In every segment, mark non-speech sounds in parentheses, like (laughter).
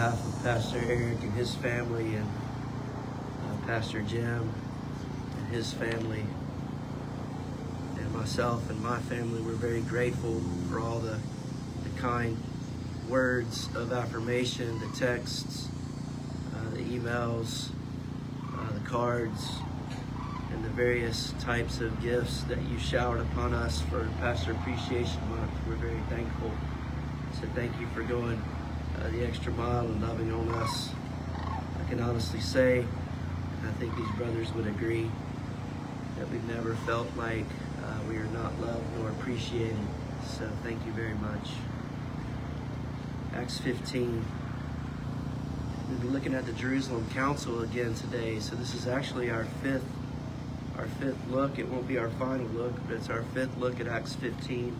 behalf of Pastor Eric and his family and uh, Pastor Jim and his family and myself and my family, we're very grateful for all the, the kind words of affirmation, the texts, uh, the emails, uh, the cards, and the various types of gifts that you showered upon us for Pastor Appreciation Month. We're very thankful. So thank you for going uh, the extra mile and loving on us. I can honestly say, I think these brothers would agree, that we've never felt like uh, we are not loved nor appreciated. So thank you very much. Acts 15. We'll be looking at the Jerusalem Council again today. So this is actually our fifth our fifth look. It won't be our final look, but it's our fifth look at Acts 15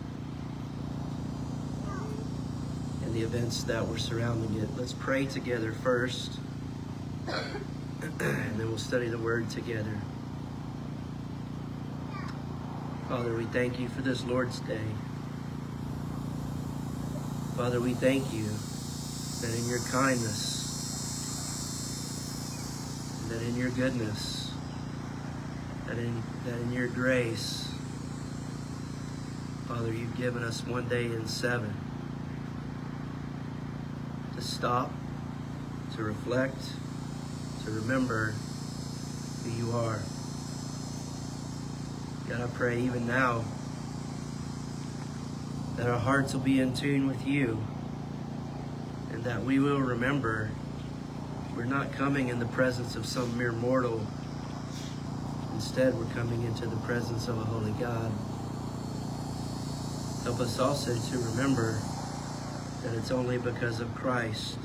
and the events that were surrounding it. Let's pray together first, and then we'll study the Word together. Father, we thank you for this Lord's Day. Father, we thank you that in your kindness, that in your goodness, that in, that in your grace, Father, you've given us one day in seven to stop, to reflect, to remember who you are. God, I pray even now that our hearts will be in tune with you and that we will remember we're not coming in the presence of some mere mortal. Instead, we're coming into the presence of a holy God. Help us also to remember that it's only because of Christ,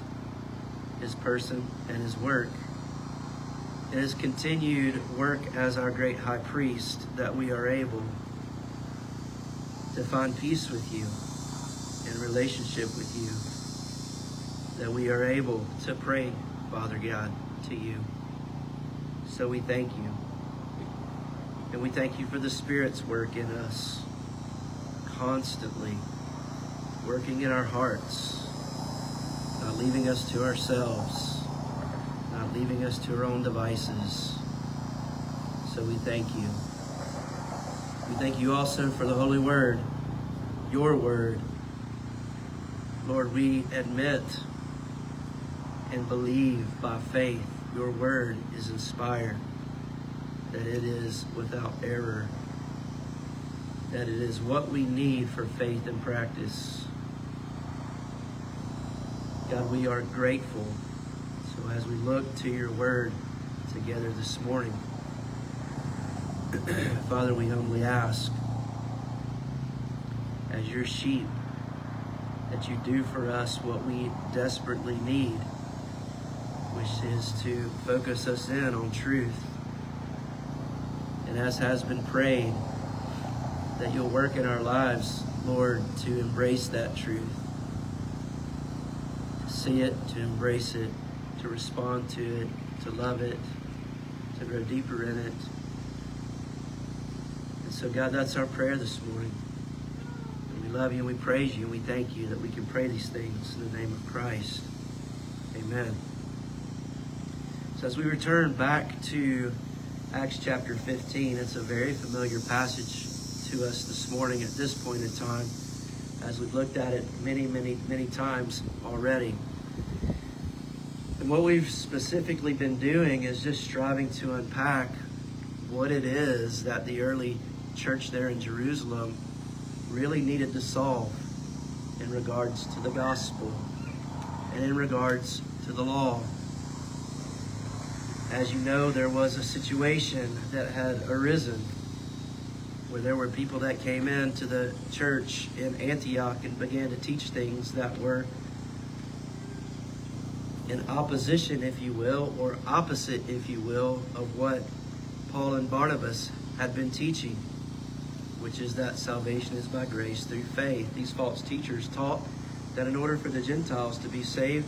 his person, and his work, and his continued work as our great high priest that we are able to find peace with you and relationship with you, that we are able to pray, Father God, to you. So we thank you. And we thank you for the Spirit's work in us, constantly working in our hearts, not leaving us to ourselves, not leaving us to our own devices. So we thank you. We thank you also for the Holy Word, your Word. Lord, we admit and believe by faith your Word is inspired, that it is without error, that it is what we need for faith and practice. God, we are grateful. So as we look to your Word together this morning, (clears throat) Father, we humbly ask, as your sheep, that you do for us what we desperately need, which is to focus us in on truth. And as has been prayed, that you'll work in our lives, Lord, to embrace that truth, see it, to embrace it, to respond to it, to love it, to grow deeper in it. And so, God, that's our prayer this morning. And we love you and we praise you and we thank you that we can pray these things in the name of Christ. Amen. So, as we return back to Acts chapter 15, it's a very familiar passage to us this morning at this point in time, as we've looked at it many, many, many times already. And what we've specifically been doing is just striving to unpack what it is that the early church there in Jerusalem really needed to solve in regards to the gospel and in regards to the law. As you know, there was a situation that had arisen where there were people that came into the church in Antioch and began to teach things that were in opposition, if you will, or opposite, if you will, of what Paul and Barnabas had been teaching, which is that salvation is by grace through faith. These false teachers taught that in order for the Gentiles to be saved,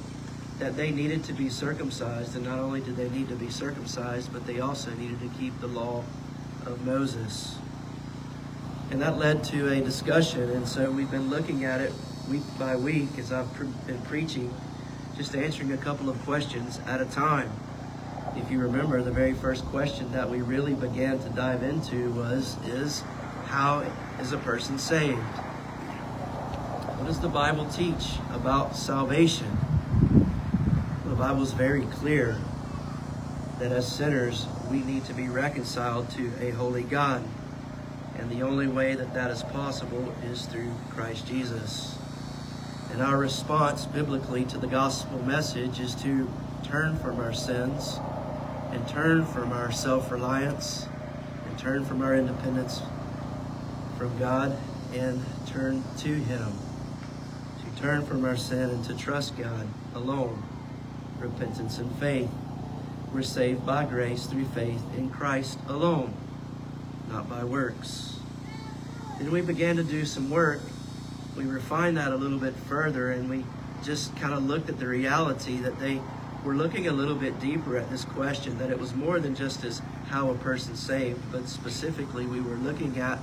that they needed to be circumcised, and not only did they need to be circumcised, but they also needed to keep the law of Moses. And that led to a discussion, and so we've been looking at it week by week as I've been preaching just answering a couple of questions at a time. If you remember, the very first question that we really began to dive into was is how is a person saved? What does the Bible teach about salvation? The Bible is very clear that as sinners, we need to be reconciled to a holy God. And the only way that that is possible is through Christ Jesus. And our response biblically to the gospel message is to turn from our sins and turn from our self reliance and turn from our independence from God and turn to Him. To turn from our sin and to trust God alone. Repentance and faith. We're saved by grace through faith in Christ alone, not by works. Then we began to do some work. We refined that a little bit further and we just kind of looked at the reality that they were looking a little bit deeper at this question, that it was more than just as how a person saved, but specifically we were looking at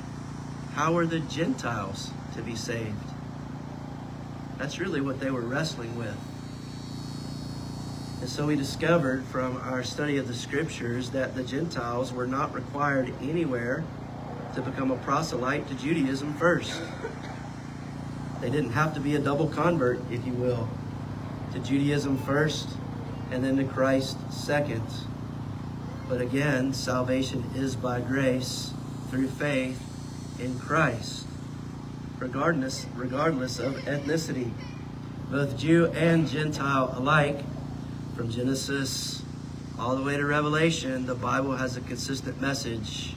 how are the Gentiles to be saved? That's really what they were wrestling with. And so we discovered from our study of the scriptures that the Gentiles were not required anywhere to become a proselyte to Judaism first. They didn't have to be a double convert, if you will, to Judaism first and then to Christ second. But again, salvation is by grace through faith in Christ, regardless, regardless of ethnicity. Both Jew and Gentile alike, from Genesis all the way to Revelation, the Bible has a consistent message.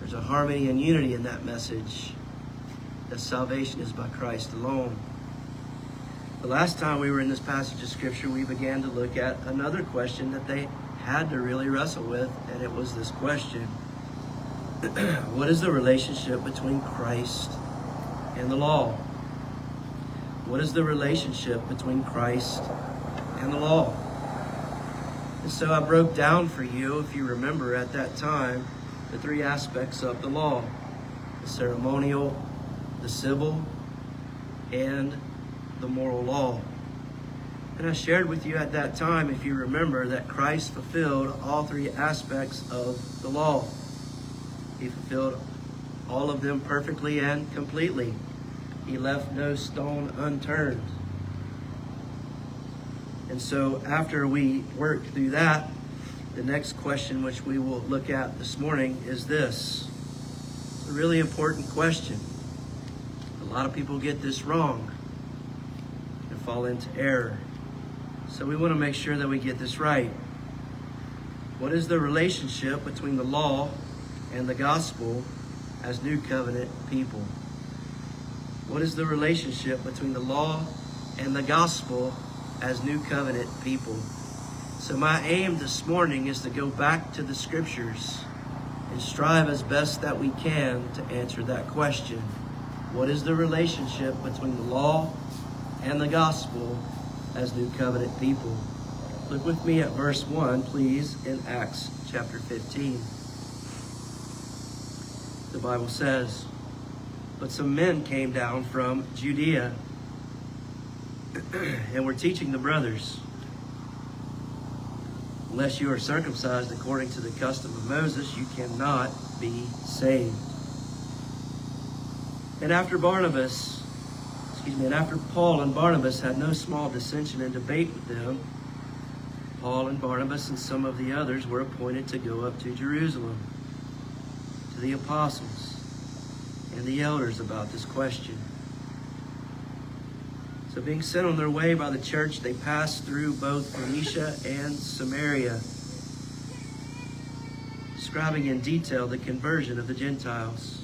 There's a harmony and unity in that message that salvation is by Christ alone. The last time we were in this passage of Scripture, we began to look at another question that they had to really wrestle with, and it was this question (clears throat) What is the relationship between Christ and the law? What is the relationship between Christ and the law? And so I broke down for you, if you remember at that time, the three aspects of the law the ceremonial, the civil, and the moral law. And I shared with you at that time, if you remember, that Christ fulfilled all three aspects of the law. He fulfilled all of them perfectly and completely. He left no stone unturned. And so, after we work through that, the next question, which we will look at this morning, is this. It's a really important question. A lot of people get this wrong and fall into error. So, we want to make sure that we get this right. What is the relationship between the law and the gospel as new covenant people? What is the relationship between the law and the gospel as new covenant people? So, my aim this morning is to go back to the scriptures and strive as best that we can to answer that question. What is the relationship between the law and the gospel as new covenant people? Look with me at verse 1, please, in Acts chapter 15. The Bible says, But some men came down from Judea (clears throat) and were teaching the brothers, Unless you are circumcised according to the custom of Moses, you cannot be saved. And after Barnabas, excuse me, and after Paul and Barnabas had no small dissension and debate with them, Paul and Barnabas and some of the others were appointed to go up to Jerusalem to the apostles and the elders about this question. So, being sent on their way by the church, they passed through both Phoenicia and Samaria, describing in detail the conversion of the Gentiles,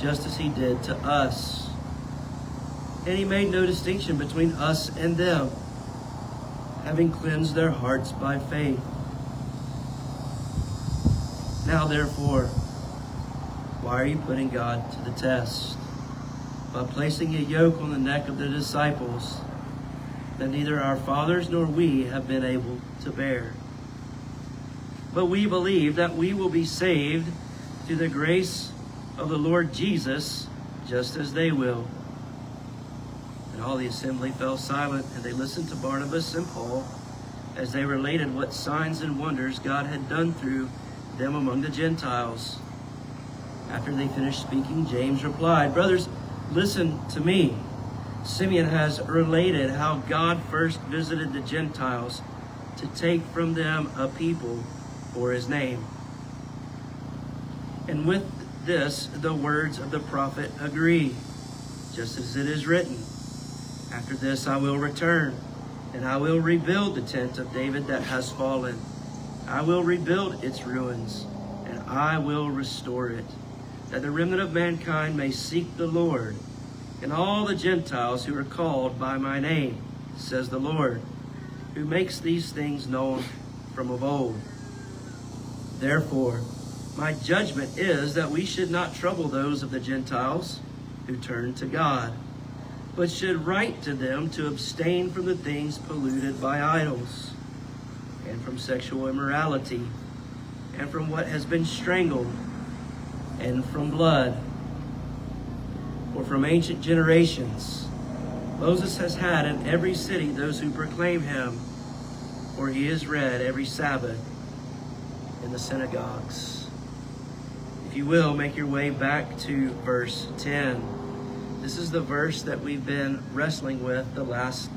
just as he did to us. And he made no distinction between us and them having cleansed their hearts by faith. Now, therefore, why are you putting God to the test? By placing a yoke on the neck of the disciples that neither our fathers nor we have been able to bear. But we believe that we will be saved through the grace of the Lord Jesus, just as they will. And all the assembly fell silent, and they listened to Barnabas and Paul as they related what signs and wonders God had done through them among the Gentiles. After they finished speaking, James replied, Brothers, listen to me. Simeon has related how God first visited the Gentiles to take from them a people for his name. And with this, the words of the prophet agree, just as it is written. After this I will return, and I will rebuild the tent of David that has fallen. I will rebuild its ruins, and I will restore it, that the remnant of mankind may seek the Lord, and all the Gentiles who are called by my name, says the Lord, who makes these things known from of old. Therefore, my judgment is that we should not trouble those of the Gentiles who turn to God but should write to them to abstain from the things polluted by idols, and from sexual immorality, and from what has been strangled, and from blood. For from ancient generations, Moses has had in every city those who proclaim him, for he is read every Sabbath in the synagogues. If you will, make your way back to verse 10. This is the verse that we've been wrestling with the last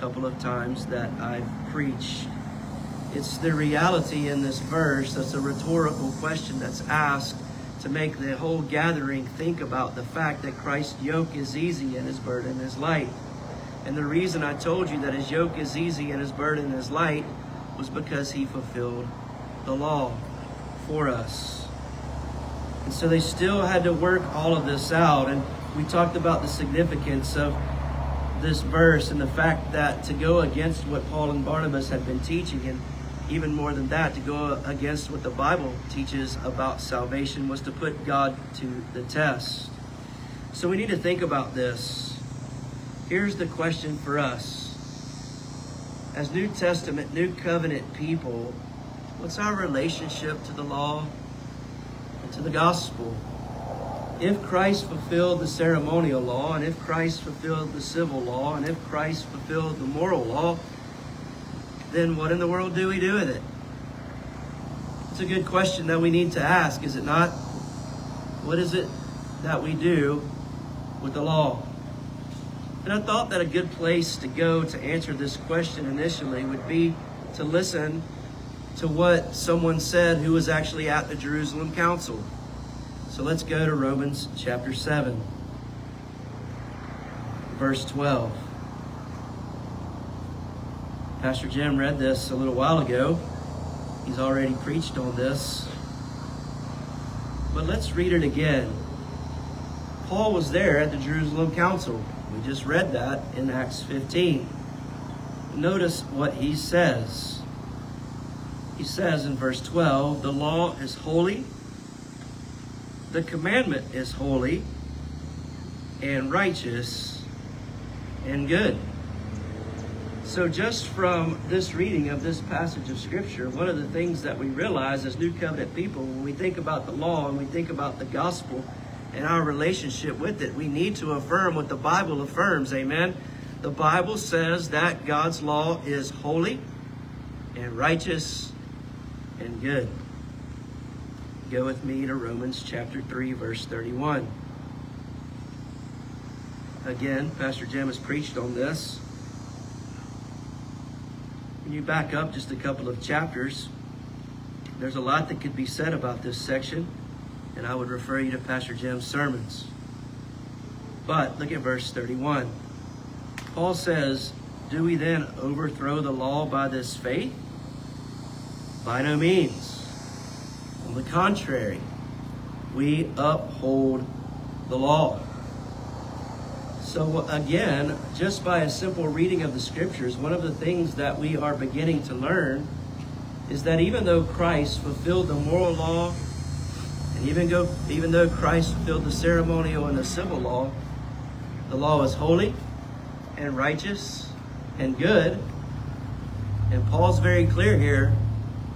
couple of times that I've preached. It's the reality in this verse that's a rhetorical question that's asked to make the whole gathering think about the fact that Christ's yoke is easy and his burden is light. And the reason I told you that his yoke is easy and his burden is light was because he fulfilled the law for us. And so they still had to work all of this out. And we talked about the significance of this verse and the fact that to go against what Paul and Barnabas had been teaching, and even more than that, to go against what the Bible teaches about salvation, was to put God to the test. So we need to think about this. Here's the question for us. As New Testament, New Covenant people, what's our relationship to the law to the gospel? if Christ fulfilled the ceremonial law, and if Christ fulfilled the civil law, and if Christ fulfilled the moral law, then what in the world do we do with it? It's a good question that we need to ask, is it not? What is it that we do with the law? And I thought that a good place to go to answer this question initially would be to listen to what someone said who was actually at the Jerusalem Council. So let's go to Romans chapter 7, verse 12. Pastor Jim read this a little while ago. He's already preached on this. But let's read it again. Paul was there at the Jerusalem Council. We just read that in Acts 15. Notice what he says. He says in verse 12, The law is holy the commandment is holy and righteous and good. So, just from this reading of this passage of Scripture, one of the things that we realize as New Covenant people, when we think about the law and we think about the gospel and our relationship with it, we need to affirm what the Bible affirms. Amen. The Bible says that God's law is holy and righteous and good. Go with me to Romans chapter 3, verse 31. again, Pastor Jim has preached on this. When you back up just a couple of chapters, there's a lot that could be said about this section, and I would refer you to Pastor Jim's sermons. But look at verse 31. Paul says, Do we then overthrow the law by this faith? By no means. On the contrary, we uphold the law. So, again, just by a simple reading of the scriptures, one of the things that we are beginning to learn is that even though Christ fulfilled the moral law, and even, go, even though Christ fulfilled the ceremonial and the civil law, the law is holy and righteous and good. And Paul's very clear here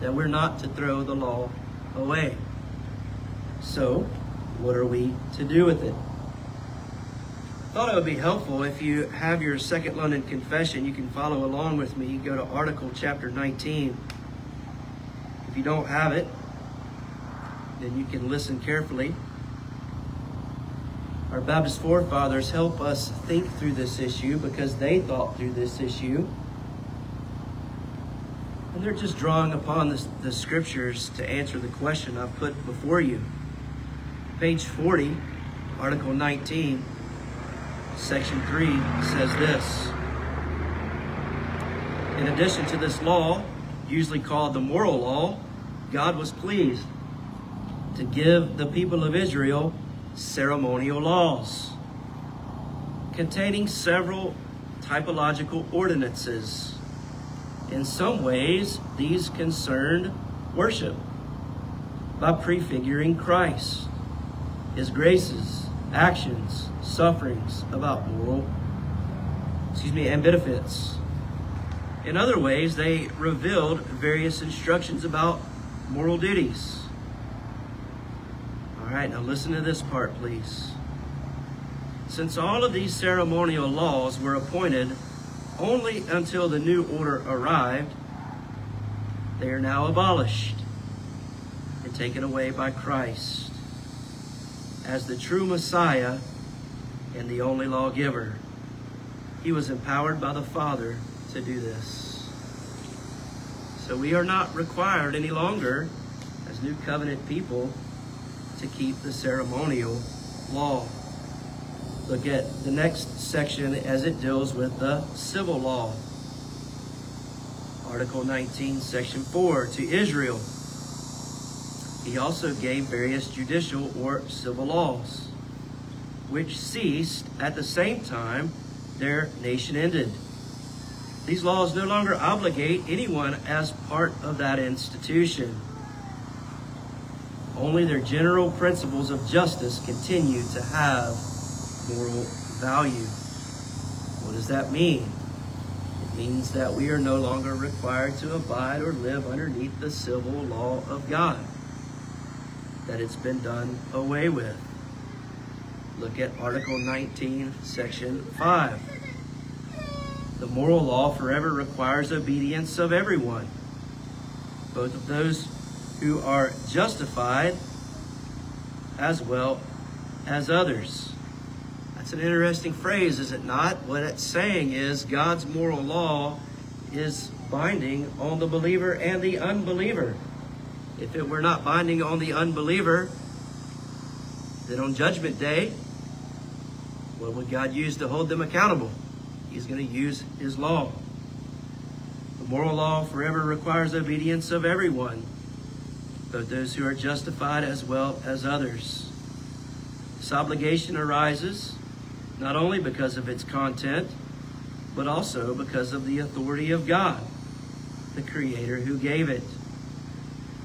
that we're not to throw the law away. So, what are we to do with it? I thought it would be helpful if you have your Second London Confession, you can follow along with me. Go to Article chapter 19. If you don't have it, then you can listen carefully. Our Baptist forefathers help us think through this issue because they thought through this issue. And they're just drawing upon the, the scriptures to answer the question I've put before you. Page 40, Article 19, Section 3 says this In addition to this law, usually called the moral law, God was pleased to give the people of Israel ceremonial laws containing several typological ordinances. In some ways, these concerned worship by prefiguring Christ, his graces, actions, sufferings about moral, excuse me, and benefits. In other ways, they revealed various instructions about moral duties. All right, now listen to this part, please. Since all of these ceremonial laws were appointed only until the new order arrived, they are now abolished and taken away by Christ as the true Messiah and the only lawgiver. He was empowered by the Father to do this. So we are not required any longer as new covenant people to keep the ceremonial law. Look at the next section as it deals with the civil law. Article 19, Section 4 to Israel. He also gave various judicial or civil laws, which ceased at the same time their nation ended. These laws no longer obligate anyone as part of that institution. Only their general principles of justice continue to have moral value. What does that mean? It means that we are no longer required to abide or live underneath the civil law of God, that it's been done away with. Look at Article 19, Section 5. The moral law forever requires obedience of everyone, both of those who are justified as well as others. That's an interesting phrase, is it not? What it's saying is God's moral law is binding on the believer and the unbeliever. If it were not binding on the unbeliever, then on Judgment Day, what would God use to hold them accountable? He's going to use His law. The moral law forever requires obedience of everyone both those who are justified as well as others. This obligation arises not only because of its content, but also because of the authority of God, the Creator who gave it.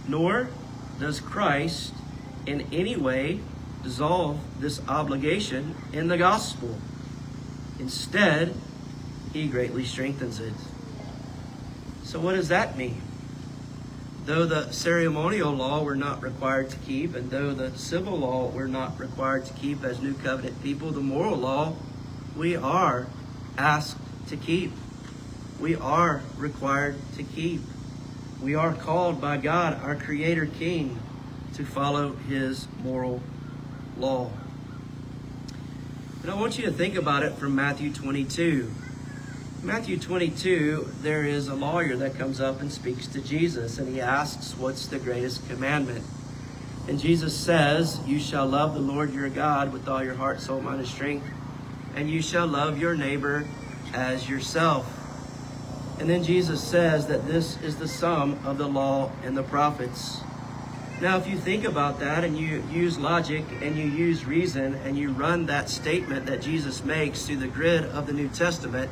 Nor does Christ in any way dissolve this obligation in the gospel. Instead, he greatly strengthens it. So, what does that mean? Though the ceremonial law we're not required to keep, and though the civil law we're not required to keep as New Covenant people, the moral law we are asked to keep. We are required to keep. We are called by God, our Creator King, to follow His moral law. And I want you to think about it from Matthew 22. Matthew 22, there is a lawyer that comes up and speaks to Jesus, and he asks, What's the greatest commandment? And Jesus says, You shall love the Lord your God with all your heart, soul, mind, and strength, and you shall love your neighbor as yourself. And then Jesus says that this is the sum of the law and the prophets. Now, if you think about that and you use logic and you use reason and you run that statement that Jesus makes through the grid of the New Testament,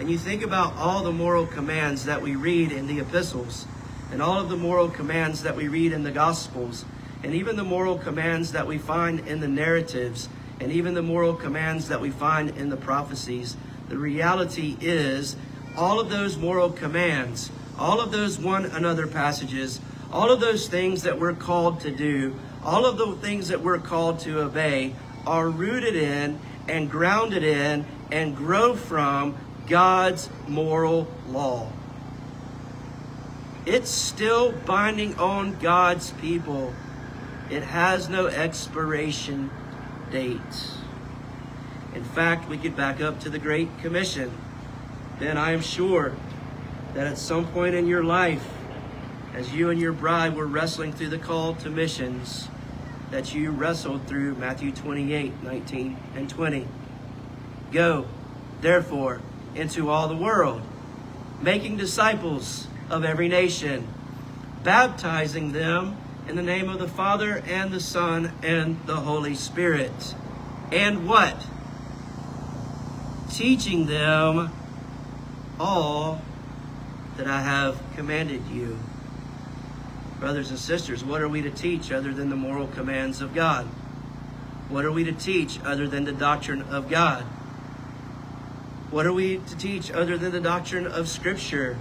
and you think about all the moral commands that we read in the epistles, and all of the moral commands that we read in the gospels, and even the moral commands that we find in the narratives, and even the moral commands that we find in the prophecies, the reality is all of those moral commands, all of those one another passages, all of those things that we're called to do, all of the things that we're called to obey are rooted in and grounded in and grow from God's moral law. It's still binding on God's people. It has no expiration date. In fact, we could back up to the Great Commission. Then I am sure that at some point in your life, as you and your bride were wrestling through the call to missions, that you wrestled through Matthew 28 19 and 20. Go, therefore, into all the world, making disciples of every nation, baptizing them in the name of the Father and the Son and the Holy Spirit. And what? Teaching them all that I have commanded you. Brothers and sisters, what are we to teach other than the moral commands of God? What are we to teach other than the doctrine of God? What are we to teach other than the doctrine of Scripture?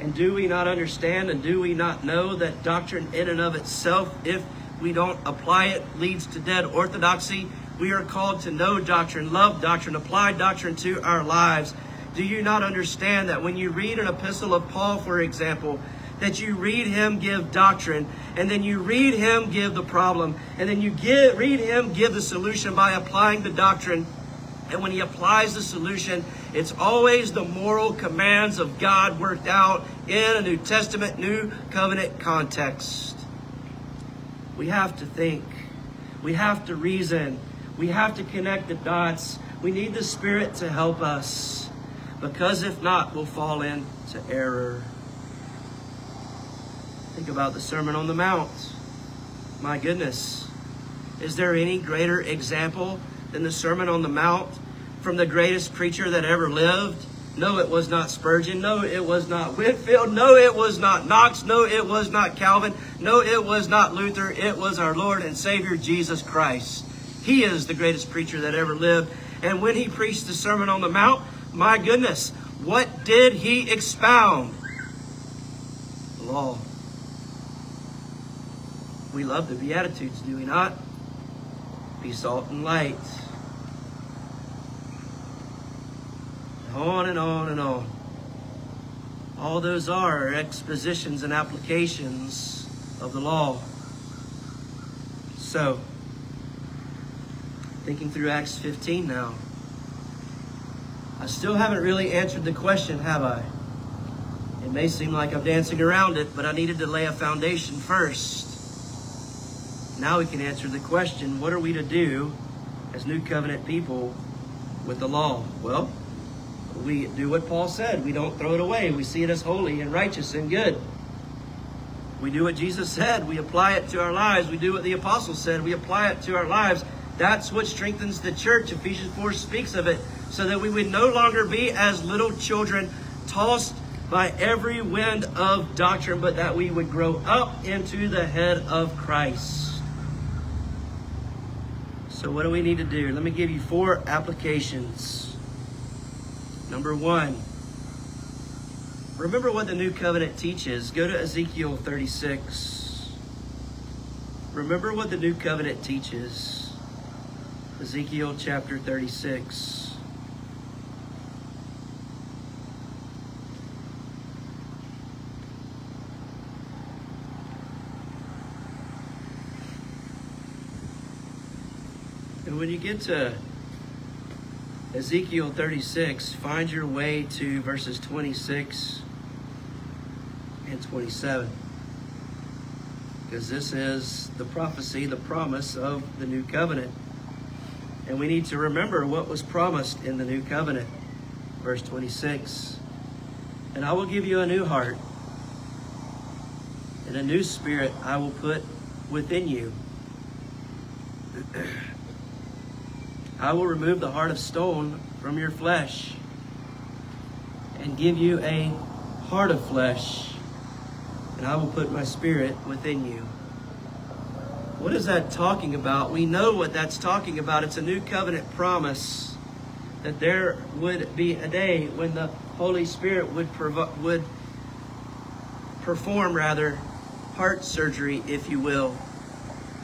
And do we not understand and do we not know that doctrine in and of itself, if we don't apply it, leads to dead orthodoxy? We are called to know doctrine, love doctrine, apply doctrine to our lives. Do you not understand that when you read an epistle of Paul, for example, that you read him give doctrine, and then you read him give the problem, and then you give, read him give the solution by applying the doctrine. And when he applies the solution, it's always the moral commands of God worked out in a New Testament, New Covenant context. We have to think. We have to reason. We have to connect the dots. We need the Spirit to help us. Because if not, we'll fall into error. Think about the Sermon on the Mount. My goodness. Is there any greater example than the Sermon on the Mount from the greatest preacher that ever lived? No, it was not Spurgeon. No, it was not Whitefield. No, it was not Knox. No, it was not Calvin. No, it was not Luther. It was our Lord and Savior Jesus Christ. He is the greatest preacher that ever lived. And when he preached the Sermon on the Mount, my goodness, what did he expound? The law. We love the Beatitudes, do we not? Be salt and light. On and on and on. All those are expositions and applications of the law. So, thinking through Acts 15 now. I still haven't really answered the question, have I? It may seem like I'm dancing around it, but I needed to lay a foundation first. Now we can answer the question what are we to do as New Covenant people with the law? Well, we do what Paul said. We don't throw it away. We see it as holy and righteous and good. We do what Jesus said. We apply it to our lives. We do what the apostles said. We apply it to our lives. That's what strengthens the church. Ephesians 4 speaks of it. So that we would no longer be as little children tossed by every wind of doctrine, but that we would grow up into the head of Christ. So, what do we need to do? Let me give you four applications. Number one, remember what the new covenant teaches. Go to Ezekiel 36. Remember what the new covenant teaches. Ezekiel chapter 36. And when you get to Ezekiel 36, find your way to verses 26 and 27. Because this is the prophecy, the promise of the new covenant. And we need to remember what was promised in the new covenant. Verse 26 And I will give you a new heart, and a new spirit I will put within you. (clears throat) I will remove the heart of stone from your flesh and give you a heart of flesh, and I will put my spirit within you. What is that talking about? We know what that's talking about. It's a new covenant promise that there would be a day when the Holy Spirit would would perform rather heart surgery, if you will.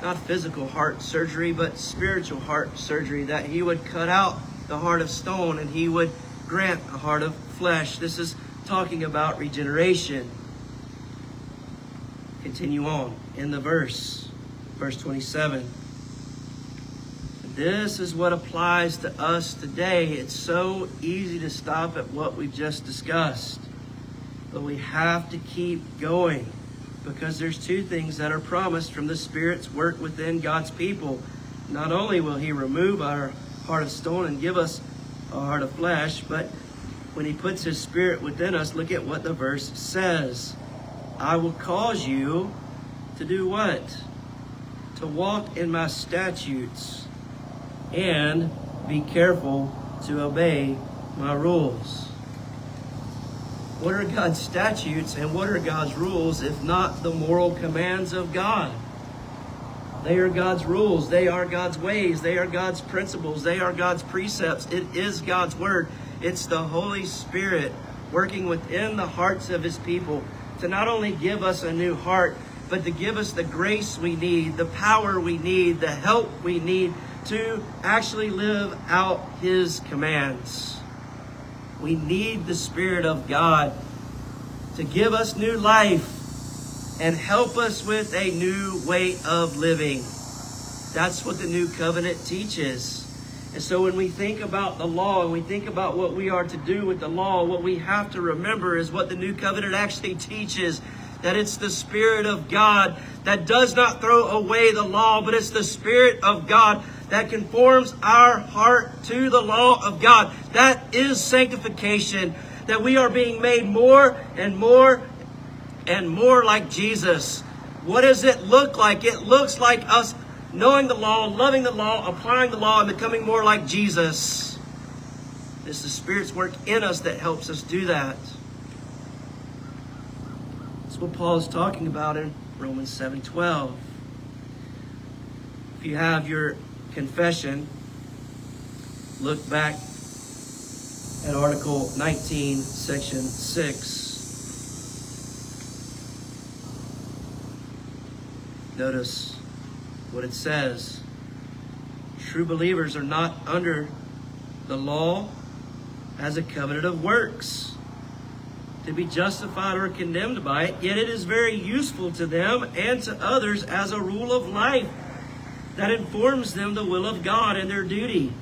Not physical heart surgery, but spiritual heart surgery. That he would cut out the heart of stone and he would grant a heart of flesh. This is talking about regeneration. Continue on in the verse, verse 27. This is what applies to us today. It's so easy to stop at what we've just discussed, but we have to keep going because there's two things that are promised from the Spirit's work within God's people. Not only will He remove our heart of stone and give us a heart of flesh, but when He puts His Spirit within us, look at what the verse says. I will cause you to do what? To walk in my statutes and be careful to obey my rules. What are God's statutes and what are God's rules if not the moral commands of God? They are God's rules. They are God's ways. They are God's principles. They are God's precepts. It is God's word. It's the Holy Spirit working within the hearts of his people to not only give us a new heart, but to give us the grace we need, the power we need, the help we need to actually live out his commands. We need the Spirit of God to give us new life and help us with a new way of living. That's what the new covenant teaches. And so when we think about the law and we think about what we are to do with the law, what we have to remember is what the new covenant actually teaches that it's the Spirit of God that does not throw away the law, but it's the Spirit of God that conforms our heart to the law of God. That is sanctification, that we are being made more and more and more like Jesus. What does it look like? It looks like us knowing the law, loving the law, applying the law, and becoming more like Jesus. It's the Spirit's work in us that helps us do that. That's what Paul is talking about in Romans 7:12. If you have your confession, look back at Article 19, Section 6. Notice what it says. True believers are not under the law as a covenant of works to be justified or condemned by it, yet it is very useful to them and to others as a rule of life that informs them the will of God and their duty.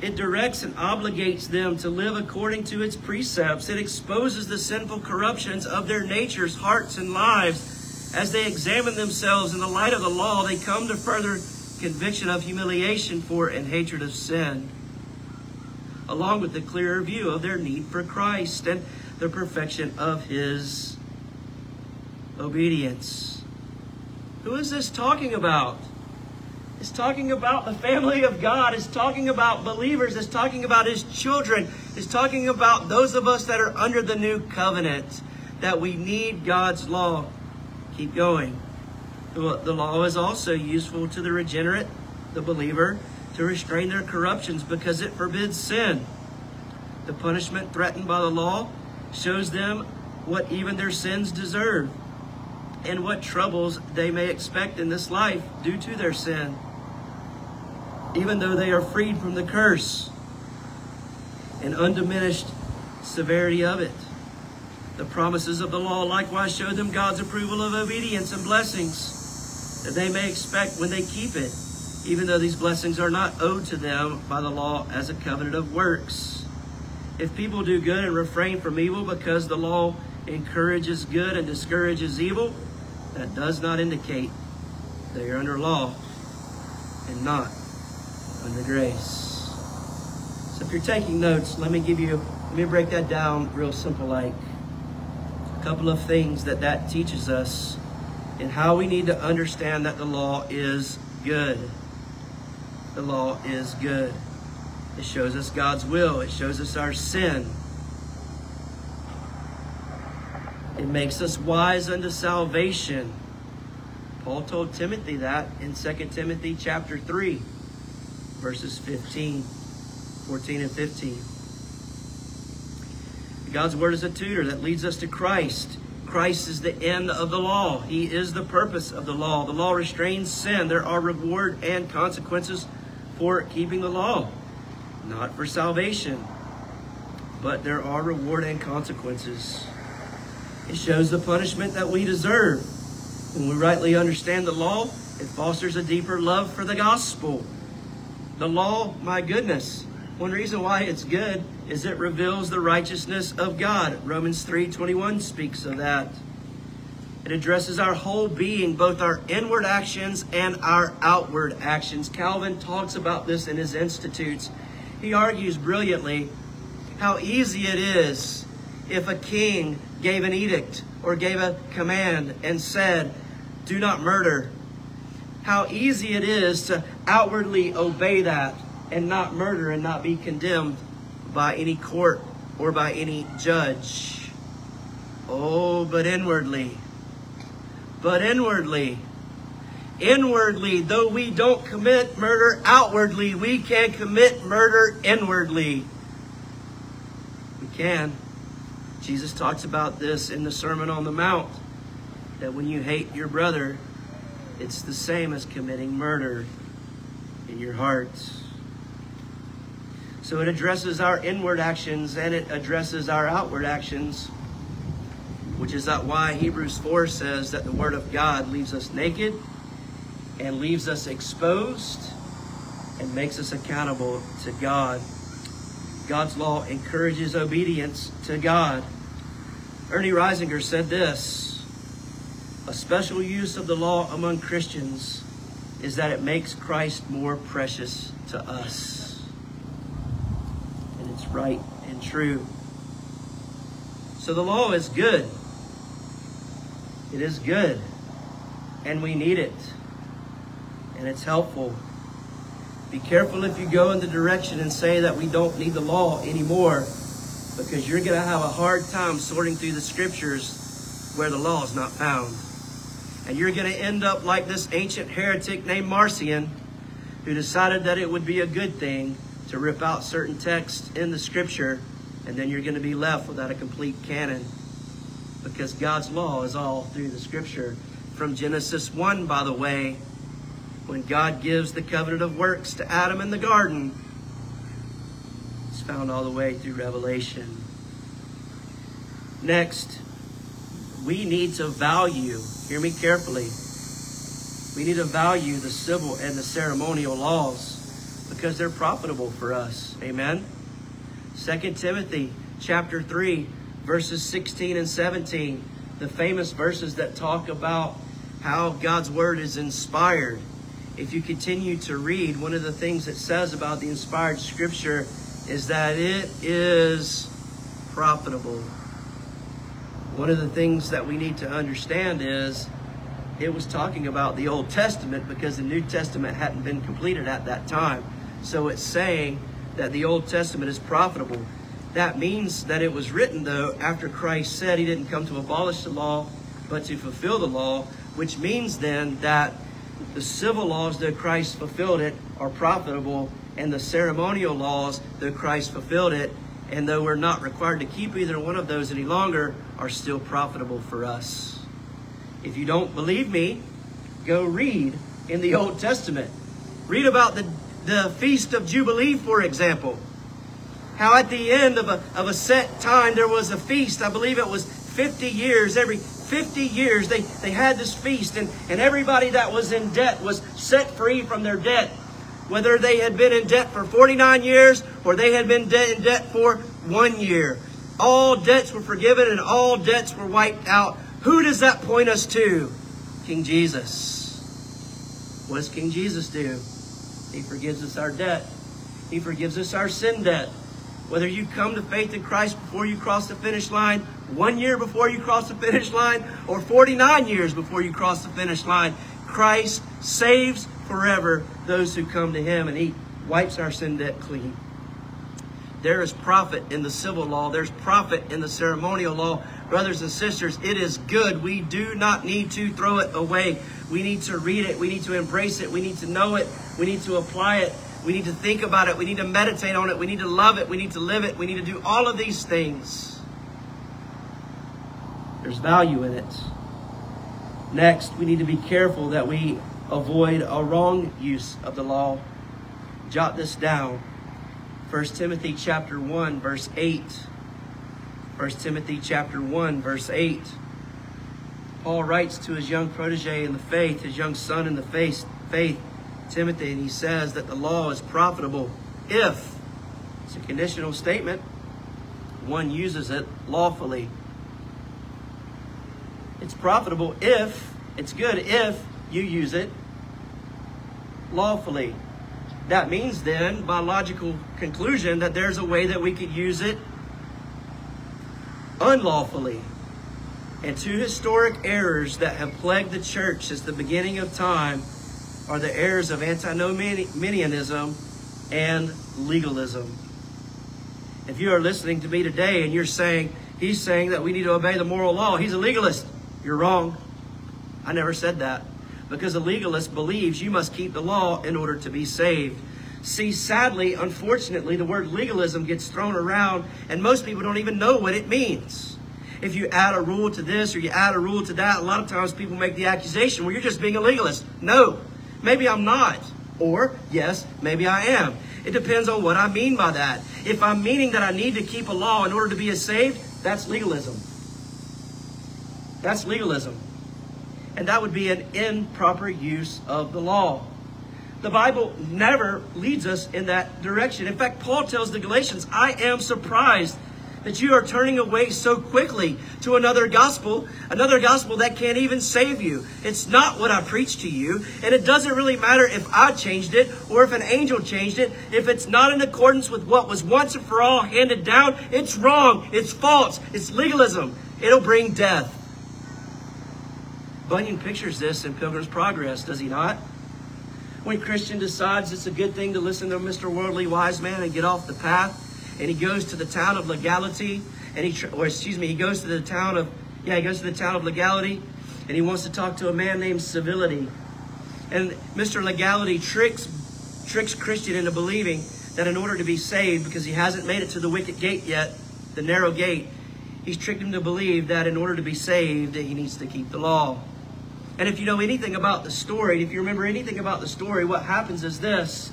It directs and obligates them to live according to its precepts. It exposes the sinful corruptions of their natures, hearts, and lives. As they examine themselves in the light of the law, they come to further conviction of humiliation for and hatred of sin, along with the clearer view of their need for Christ and the perfection of his obedience. Who is this talking about? It's talking about the family of God. It's talking about believers. It's talking about His children. It's talking about those of us that are under the new covenant, that we need God's law. Keep going. The law is also useful to the regenerate, the believer, to restrain their corruptions because it forbids sin. The punishment threatened by the law shows them what even their sins deserve and what troubles they may expect in this life due to their sin even though they are freed from the curse and undiminished severity of it. The promises of the law likewise show them God's approval of obedience and blessings that they may expect when they keep it. even though these blessings are not owed to them by the law as a covenant of works. If people do good and refrain from evil because the law encourages good and discourages evil, that does not indicate they are under law and not under grace. So if you're taking notes, let me give you, let me break that down real simple like a couple of things that that teaches us and how we need to understand that the law is good. The law is good. It shows us God's will. It shows us our sin. It makes us wise unto salvation. Paul told Timothy that in 2 Timothy chapter 3, verses 15, 14 and 15. God's word is a tutor that leads us to Christ. Christ is the end of the law. He is the purpose of the law. The law restrains sin. There are reward and consequences for keeping the law, not for salvation, but there are reward and consequences. It shows the punishment that we deserve. When we rightly understand the law, it fosters a deeper love for the gospel. The law, my goodness, one reason why it's good is it reveals the righteousness of God. Romans 3:21 speaks of that. It addresses our whole being, both our inward actions and our outward actions. Calvin talks about this in his Institutes. He argues brilliantly how easy it is if a king gave an edict or gave a command and said, Do not murder. How easy it is to outwardly obey that and not murder and not be condemned by any court or by any judge. Oh, but inwardly, but inwardly, inwardly, though we don't commit murder outwardly, we can commit murder inwardly. We can. Jesus talks about this in the Sermon on the Mount that when you hate your brother, it's the same as committing murder in your hearts. So it addresses our inward actions and it addresses our outward actions, which is that why Hebrews 4 says that the Word of God leaves us naked and leaves us exposed and makes us accountable to God. God's law encourages obedience to God. Ernie Reisinger said this A special use of the law among Christians is that it makes Christ more precious to us And it's right and true. So the law is good. It is good. And we need it. And it's helpful. Be careful if you go in the direction and say that we don't need the law anymore because you're going to have a hard time sorting through the scriptures where the law is not found. And you're going to end up like this ancient heretic named Marcion who decided that it would be a good thing to rip out certain texts in the scripture, and then you're going to be left without a complete canon. Because God's law is all through the scripture. From Genesis 1, by the way, when God gives the covenant of works to Adam in the garden, it's found all the way through Revelation. Next, we need to value, hear me carefully, we need to value the civil and the ceremonial laws because they're profitable for us. Amen. 2 Timothy chapter 3 verses 16 and 17, the famous verses that talk about how God's word is inspired. If you continue to read, one of the things it says about the inspired scripture is that it is profitable. One of the things that we need to understand is it was talking about the Old Testament because the New Testament hadn't been completed at that time. So it's saying that the Old Testament is profitable. That means that it was written, though, after Christ said he didn't come to abolish the law, but to fulfill the law, which means then that the civil laws, though Christ fulfilled it, are profitable, and the ceremonial laws, though Christ fulfilled it, and though we're not required to keep either one of those any longer, are still profitable for us. If you don't believe me, go read in the Old Testament. Read about the the Feast of Jubilee, for example. How at the end of a, of a set time there was a feast. I believe it was 50 years. Every 50 years they, they had this feast, and, and everybody that was in debt was set free from their debt. Whether they had been in debt for 49 years or they had been de- in debt for one year. All debts were forgiven and all debts were wiped out. Who does that point us to? King Jesus. What does King Jesus do? He forgives us our debt. He forgives us our sin debt. Whether you come to faith in Christ before you cross the finish line, one year before you cross the finish line, or 49 years before you cross the finish line, Christ saves forever those who come to Him and He wipes our sin debt clean. There is profit in the civil law. There's profit in the ceremonial law. Brothers and sisters, it is good. We do not need to throw it away. We need to read it. We need to embrace it. We need to know it. We need to apply it. We need to think about it. We need to meditate on it. We need to love it. We need to live it. We need to do all of these things. There's value in it. Next, we need to be careful that we avoid a wrong use of the law. Jot this down. 1 Timothy chapter 1 verse 8. 1 Timothy chapter 1 verse 8. Paul writes to his young protege in the faith, his young son in the faith, faith, Timothy, and he says that the law is profitable if it's a conditional statement, one uses it lawfully. It's profitable if it's good if you use it lawfully. That means then, by logical conclusion, that there's a way that we could use it unlawfully. And two historic errors that have plagued the church since the beginning of time are the errors of antinomianism and legalism. If you are listening to me today and you're saying, he's saying that we need to obey the moral law, he's a legalist, you're wrong. I never said that because a legalist believes you must keep the law in order to be saved. See, sadly, unfortunately, the word legalism gets thrown around, and most people don't even know what it means. If you add a rule to this or you add a rule to that, a lot of times people make the accusation, well, you're just being a legalist. No, maybe I'm not. Or, yes, maybe I am. It depends on what I mean by that. If I'm meaning that I need to keep a law in order to be saved, that's legalism. That's legalism and that would be an improper use of the law. The Bible never leads us in that direction. In fact, Paul tells the Galatians, I am surprised that you are turning away so quickly to another gospel, another gospel that can't even save you. It's not what I preached to you, and it doesn't really matter if I changed it or if an angel changed it. If it's not in accordance with what was once and for all handed down, it's wrong, it's false, it's legalism. It'll bring death. Bunyan pictures this in Pilgrim's Progress, does he not? When Christian decides it's a good thing to listen to Mr. Worldly Wise Man and get off the path, and he goes to the town of legality, and he, or excuse me, he goes to the town of, yeah, he goes to the town of legality, and he wants to talk to a man named Civility. And Mr. Legality tricks, tricks Christian into believing that in order to be saved, because he hasn't made it to the wicket gate yet, the narrow gate, he's tricked him to believe that in order to be saved, that he needs to keep the law. And if you know anything about the story, if you remember anything about the story, what happens is this.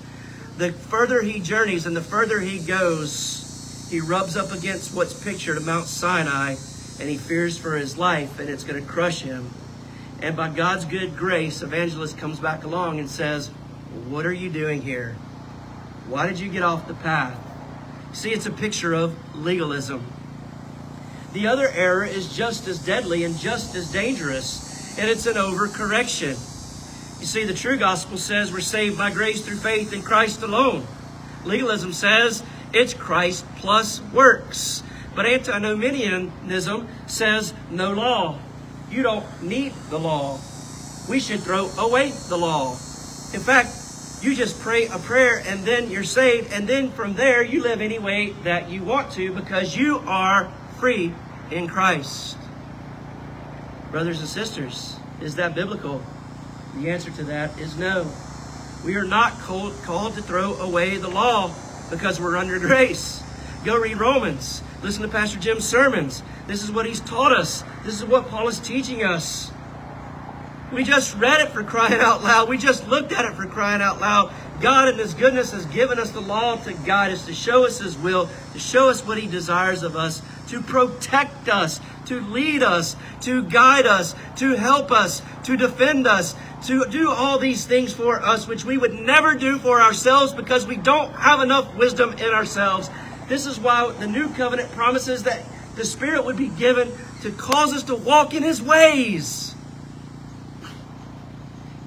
The further he journeys and the further he goes, he rubs up against what's pictured at Mount Sinai and he fears for his life and it's going to crush him. And by God's good grace, Evangelist comes back along and says, What are you doing here? Why did you get off the path? See, it's a picture of legalism. The other error is just as deadly and just as dangerous and it's an overcorrection. You see, the true gospel says we're saved by grace through faith in Christ alone. Legalism says it's Christ plus works. But antinomianism says no law. You don't need the law. We should throw away the law. In fact, you just pray a prayer and then you're saved, and then from there you live any way that you want to because you are free in Christ. Brothers and sisters, is that biblical? The answer to that is no. We are not called, called to throw away the law because we're under grace. Go read Romans. Listen to Pastor Jim's sermons. This is what he's taught us. This is what Paul is teaching us. We just read it for crying out loud. We just looked at it for crying out loud. God in His goodness has given us the law to guide us, to show us His will, to show us what He desires of us, to protect us, to lead us, to guide us, to help us, to defend us, to do all these things for us, which we would never do for ourselves because we don't have enough wisdom in ourselves. This is why the new covenant promises that the Spirit would be given to cause us to walk in His ways.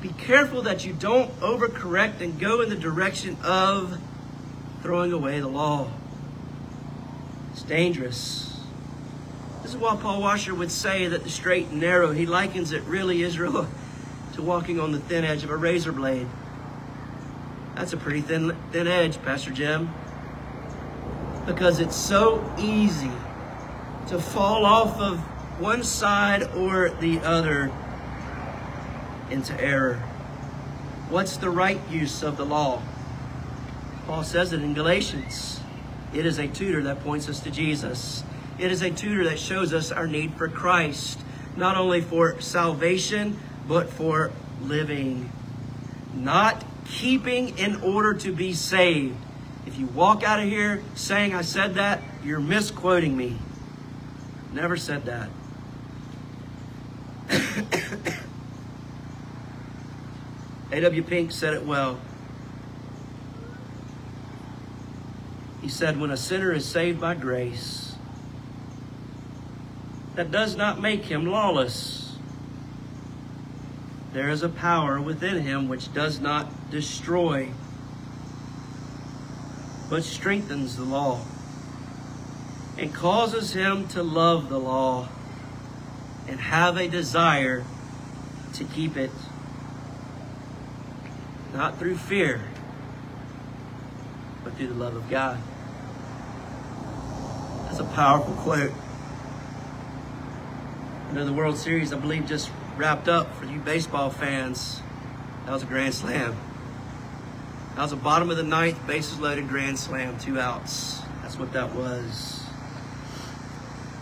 Be careful that you don't overcorrect and go in the direction of throwing away the law. It's dangerous. This is why Paul Washer would say that the straight and narrow, he likens it really, Israel, to walking on the thin edge of a razor blade. That's a pretty thin, thin edge, Pastor Jim. Because it's so easy to fall off of one side or the other into error. What's the right use of the law? Paul says it in Galatians. It is a tutor that points us to Jesus. It is a tutor that shows us our need for Christ, not only for salvation, but for living. Not keeping in order to be saved. If you walk out of here saying I said that, you're misquoting me. Never said that. (coughs) A.W. Pink said it well. He said, When a sinner is saved by grace, that does not make him lawless. There is a power within him which does not destroy, but strengthens the law and causes him to love the law and have a desire to keep it not through fear, but through the love of God. That's a powerful quote. You know, the World Series, I believe, just wrapped up for you baseball fans. That was a grand slam. That was a bottom of the ninth, bases loaded grand slam, two outs. That's what that was.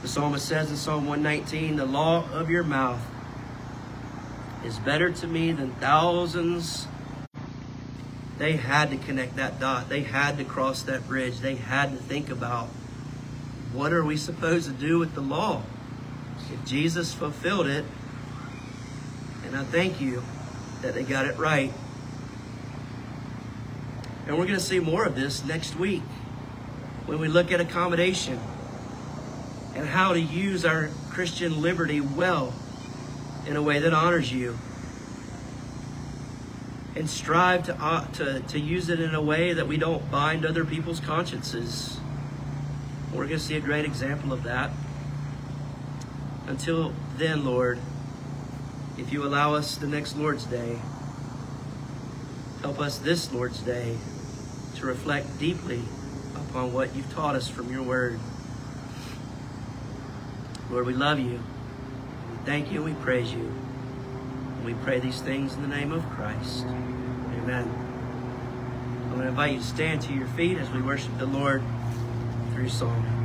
The psalmist says in Psalm 119, The law of your mouth is better to me than thousands they had to connect that dot. They had to cross that bridge. They had to think about what are we supposed to do with the law? Jesus fulfilled it, and I thank you that they got it right. And we're going to see more of this next week when we look at accommodation and how to use our Christian liberty well in a way that honors you and strive to, uh, to, to use it in a way that we don't bind other people's consciences. We're going to see a great example of that. Until then, Lord, if you allow us the next Lord's Day, help us this Lord's Day to reflect deeply upon what you've taught us from your word. Lord, we love you. We thank you and we praise you. And we pray these things in the name of Christ. Amen. I'm going to invite you to stand to your feet as we worship the Lord through song.